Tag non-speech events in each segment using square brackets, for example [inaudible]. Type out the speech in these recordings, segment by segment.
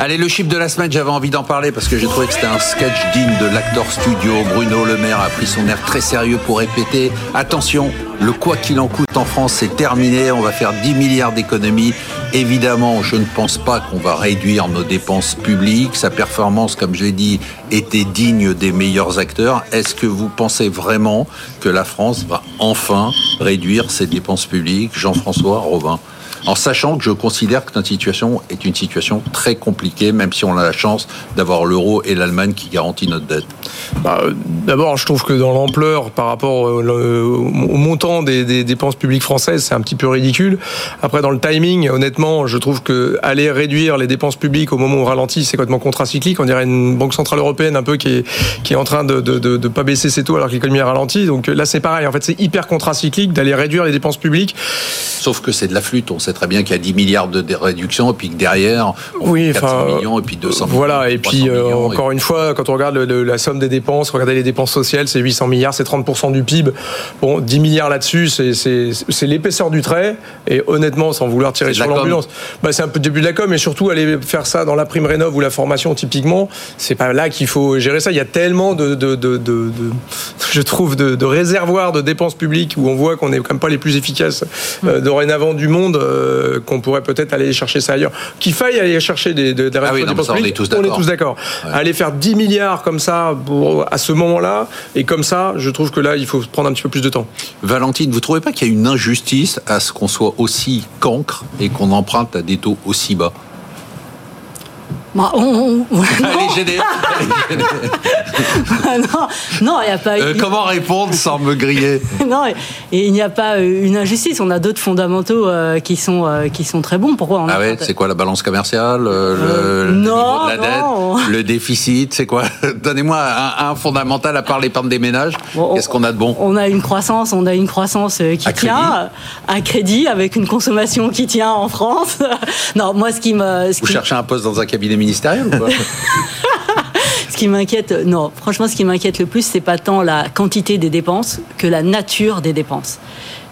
Allez, le chiffre de la semaine, j'avais envie d'en parler parce que j'ai trouvé que c'était un sketch digne de l'acteur studio. Bruno Le Maire a pris son air très sérieux pour répéter Attention, le quoi qu'il en coûte en France, c'est terminé. On va faire 10 milliards d'économies. Évidemment, je ne pense pas qu'on va réduire nos dépenses publiques. Sa performance, comme je l'ai dit, était digne des meilleurs acteurs. Est-ce que vous pensez vraiment que la France va enfin réduire ses dépenses publiques Jean-François Robin? En sachant que je considère que notre situation est une situation très compliquée, même si on a la chance d'avoir l'euro et l'Allemagne qui garantit notre dette. Bah, D'abord, je trouve que dans l'ampleur par rapport au, montant des, dépenses publiques françaises, c'est un petit peu ridicule. Après, dans le timing, honnêtement, je trouve que aller réduire les dépenses publiques au moment où on ralentit, c'est complètement contracyclique. On dirait une banque centrale européenne un peu qui est, qui est en train de ne pas baisser ses taux alors que l'économie ralentit. Donc là, c'est pareil. En fait, c'est hyper contracyclique d'aller réduire les dépenses publiques. Sauf que c'est de la flûte. On sait très bien qu'il y a 10 milliards de réductions et puis que derrière, on oui, 400 millions et puis 200 millions. Voilà, et puis euh, encore une fois, quand on regarde la somme des dépenses, regardez les dépenses sociales, c'est 800 milliards, c'est 30% du PIB. Bon, 10 milliards là-dessus, c'est l'épaisseur du trait. Et honnêtement, sans vouloir tirer sur l'ambulance, bah, c'est un peu le début de la com, mais surtout aller faire ça dans la prime rénov ou la formation typiquement, c'est pas là qu'il faut gérer ça. Il y a tellement de je trouve, de, réservoirs de dépenses publiques où on voit qu'on n'est quand même pas les plus efficaces euh, dorénavant du monde, euh, qu'on pourrait peut-être aller chercher ça ailleurs. Qu'il faille aller chercher des, des, ah oui, on est tous d'accord. Aller faire 10 milliards comme ça pour, à ce moment-là, et comme ça, je trouve que là, il faut prendre un petit peu plus de temps. Valentine, vous trouvez pas qu'il y a une injustice à ce qu'on soit aussi cancre et qu'on emprunte à des taux aussi bas? Bah, on, [laughs] [laughs] [laughs] non, il n'y a pas. Euh, comment répondre sans me griller [laughs] Non, et il n'y a pas euh, une injustice. On a d'autres fondamentaux euh, qui sont qui sont très bons. Pourquoi Ah ouais, c'est quoi la balance commerciale, le, non, niveau de la dette, le déficit, c'est quoi [laughs] Donnez-moi un, fondamental à part l'épargne des ménages. Qu'est-ce qu'on a de bon On a une croissance, on a une croissance qui tient à crédit avec une consommation qui tient en France. non, moi, ce qui me. Vous cherchez un poste dans un cabinet ministériel ou Ce qui m'inquiète, non, franchement, ce qui m'inquiète le plus, c'est pas tant la quantité des dépenses que la nature des dépenses.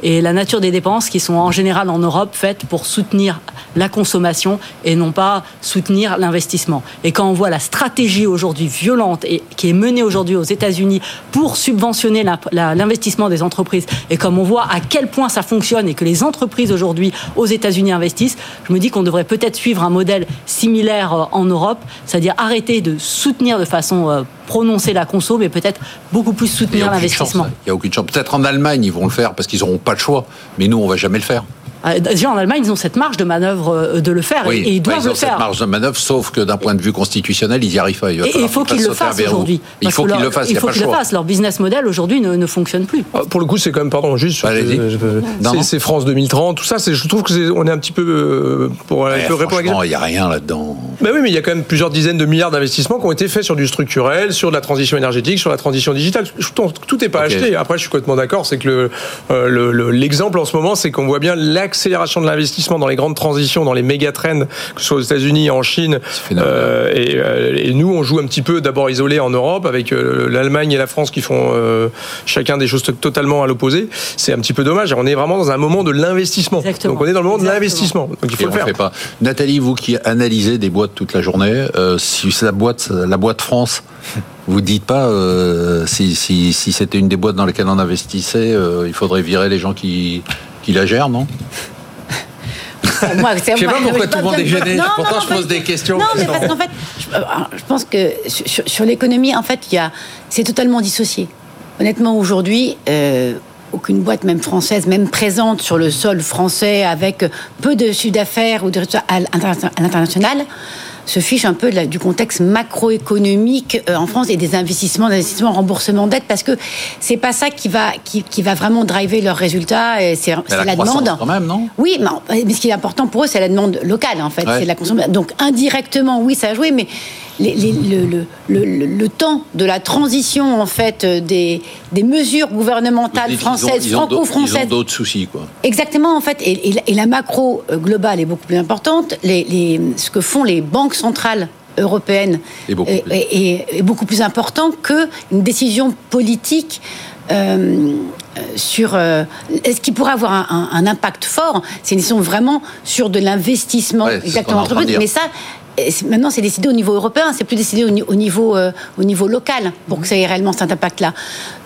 Et la nature des dépenses qui sont en général en Europe faites pour soutenir la consommation et non pas soutenir l'investissement. Et quand on voit la stratégie aujourd'hui violente et qui est menée aujourd'hui aux États-Unis pour subventionner l'investissement des entreprises et comme on voit à quel point ça fonctionne et que les entreprises aujourd'hui aux États-Unis investissent, je me dis qu'on devrait peut-être suivre un modèle similaire euh, en Europe, c'est-à-dire arrêter de soutenir de façon euh, prononcer la conso, mais peut-être beaucoup plus soutenir l'investissement. Il n'y a aucune chance. Peut-être en Allemagne, ils vont le faire parce qu'ils n'auront pas le choix. Mais nous, on ne va jamais le faire. Euh, déjà en Allemagne, ils ont cette marge de manœuvre euh, de le faire et ils doivent ils ont le faire. Cette marge de manœuvre, sauf que d'un point de vue constitutionnel, ils n'y arrivent pas. Il et il faut qu'ils le fassent aujourd'hui. Il faut qu'ils le fassent. Il faut qu'ils le fassent. Leur business model aujourd'hui ne, ne, fonctionne plus. Ah, pour le coup, c'est quand même, pardon, juste. c'est France 2030, tout ça. Je trouve que est, on est un petit peu euh, pour un peu répondre. Il n'y a rien là-dedans. Mais oui, mais il y a quand même plusieurs dizaines de milliards d'investissements qui ont été faits sur du structurel, sur de la transition énergétique, sur la transition digitale. Tout n'est pas acheté. Après, je suis complètement d'accord. C'est que l'exemple en ce moment, c'est qu'on voit bien l'accélération de l'investissement dans les grandes transitions, dans les méga trends, que ce soit aux États-Unis, en Chine. Euh, euh, et, nous, on joue un petit peu d'abord isolé en Europe, avec euh, l'Allemagne et la France qui font chacun des choses totalement à l'opposé. C'est un petit peu dommage. On est vraiment dans un moment de l'investissement. Donc on est dans le moment de l'investissement. Donc il faut le faire. Fait pas. Nathalie, vous qui analysez des boîtes toute la journée, si c'est la boîte, la boîte France. Vous dites pas si, si, si c'était une des boîtes dans lesquelles on investissait, il faudrait virer les gens qui, qui la gèrent, non moi, [laughs] je sais pas pourquoi tout le monde est gêné. Pourtant, je pose des questions. Non, mais parce qu'en fait, je, euh, pense que sur, l'économie, en fait, il y a, c'est totalement dissocié. Honnêtement, aujourd'hui, euh, aucune boîte, même française, même présente sur le sol français avec peu de chiffre d'affaires ou de à l'international, se fiche un peu du contexte macroéconomique euh, en France et des investissements, d'investissements, remboursement de dette, parce que c'est pas ça qui va, qui, va vraiment driver leurs résultats. C'est la, la demande. quand même, non? Oui, mais, ce qui est important pour eux, c'est la demande locale, en fait. C'est la consommation. Donc indirectement, oui, ça a joué, mais le, le, temps de la transition en fait des, des mesures gouvernementales françaises, franco-françaises. Ils ont d'autres soucis, quoi. Exactement, en fait. Et, la macro euh, globale est beaucoup plus importante. Les, ce que font les banques centrales européennes est beaucoup, plus. important qu'une décision politique. Euh, sur euh, ce qui pourrait avoir un, impact fort, c'est une décision vraiment sur de l'investissement exactement mais ça maintenant, c'est décidé au niveau européen, c'est plus décidé au, niveau, euh, au niveau local pour que ça ait réellement cet impact-là.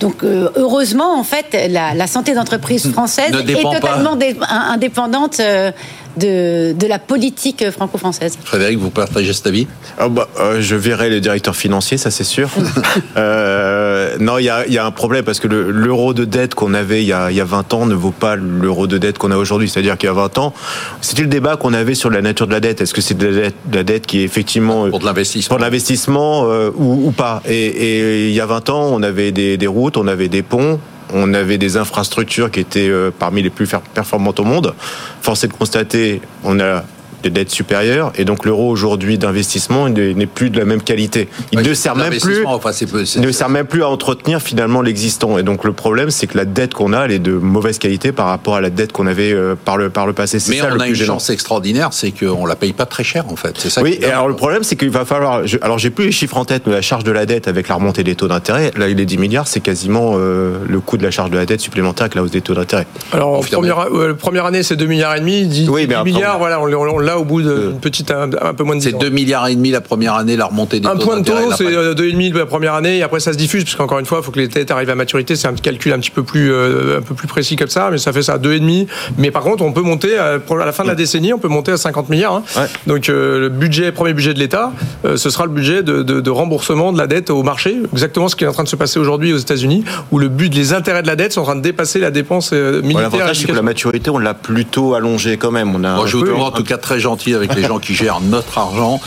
Donc, euh, heureusement, en fait, la, santé d'entreprise [laughs] française est totalement indépendante euh, de, de la politique franco-française. Frédéric, vous partagez cet avis? Ah bah, euh, Je verrai le directeur financier, ça c'est sûr. [laughs] euh, non, il y a, y a, un problème parce que l'euro de dette qu'on avait il y, a, il y, a, 20 ans ne vaut pas l'euro de dette qu'on a aujourd'hui. C'est-à-dire qu'il y a 20 ans, c'était le débat qu'on avait sur la nature de la dette. Est-ce que c'est de, la dette qui est effectivement... Pour de l'investissement. Pour l'investissement euh, ou, ou, pas? Et, et, il y a 20 ans, on avait des, des routes, on avait des ponts, on avait des infrastructures qui étaient euh, parmi les plus performantes au monde. Force est de constater, on a des dettes supérieures et donc l'euro aujourd'hui d'investissement n'est plus de la même qualité. Il ne sert même plus, ne sert même plus à entretenir finalement l'existant. Et donc le problème, c'est que la dette qu'on a, elle est de mauvaise qualité par rapport à la dette qu'on avait euh, par le par le passé. Mais on a une chance extraordinaire, c'est qu'on la paye pas très cher en fait. C'est ça. Oui. Et alors le problème, c'est qu'il va falloir. alors j'ai plus les chiffres en tête, mais la charge de la dette avec la remontée des taux d'intérêt, là il est 10 milliards, c'est quasiment euh, le coût de la charge de la dette supplémentaire avec la hausse des taux d'intérêt. Alors première, euh, première année, c'est 2 milliards et demi. 10, oui, milliards, voilà, on, on, l'a au bout d'une petite, un, peu moins de C'est 2 milliards et demi la première année, la remontée des un point de taux, c'est 2,5 la première année, et après ça se diffuse, parce qu'encore une fois, il faut que les têtes arrivent à maturité, c'est un calcul un petit peu plus, euh, un peu plus précis comme ça, mais ça fait ça 2,5. Mais par contre, on peut monter, à, la fin de la décennie, on peut monter à 50 milliards. Hein. Donc euh, le budget, premier budget de l'État, euh, ce sera le budget de, remboursement de la dette au marché, exactement ce qui est en train de se passer aujourd'hui aux États-Unis, où le but, les intérêts de la dette sont en train de dépasser la dépense militaire. L'avantage, c'est que la maturité, on l'a plutôt allongée quand même. On a Moi, je vous en tout cas très gentil avec les gens qui gèrent notre argent.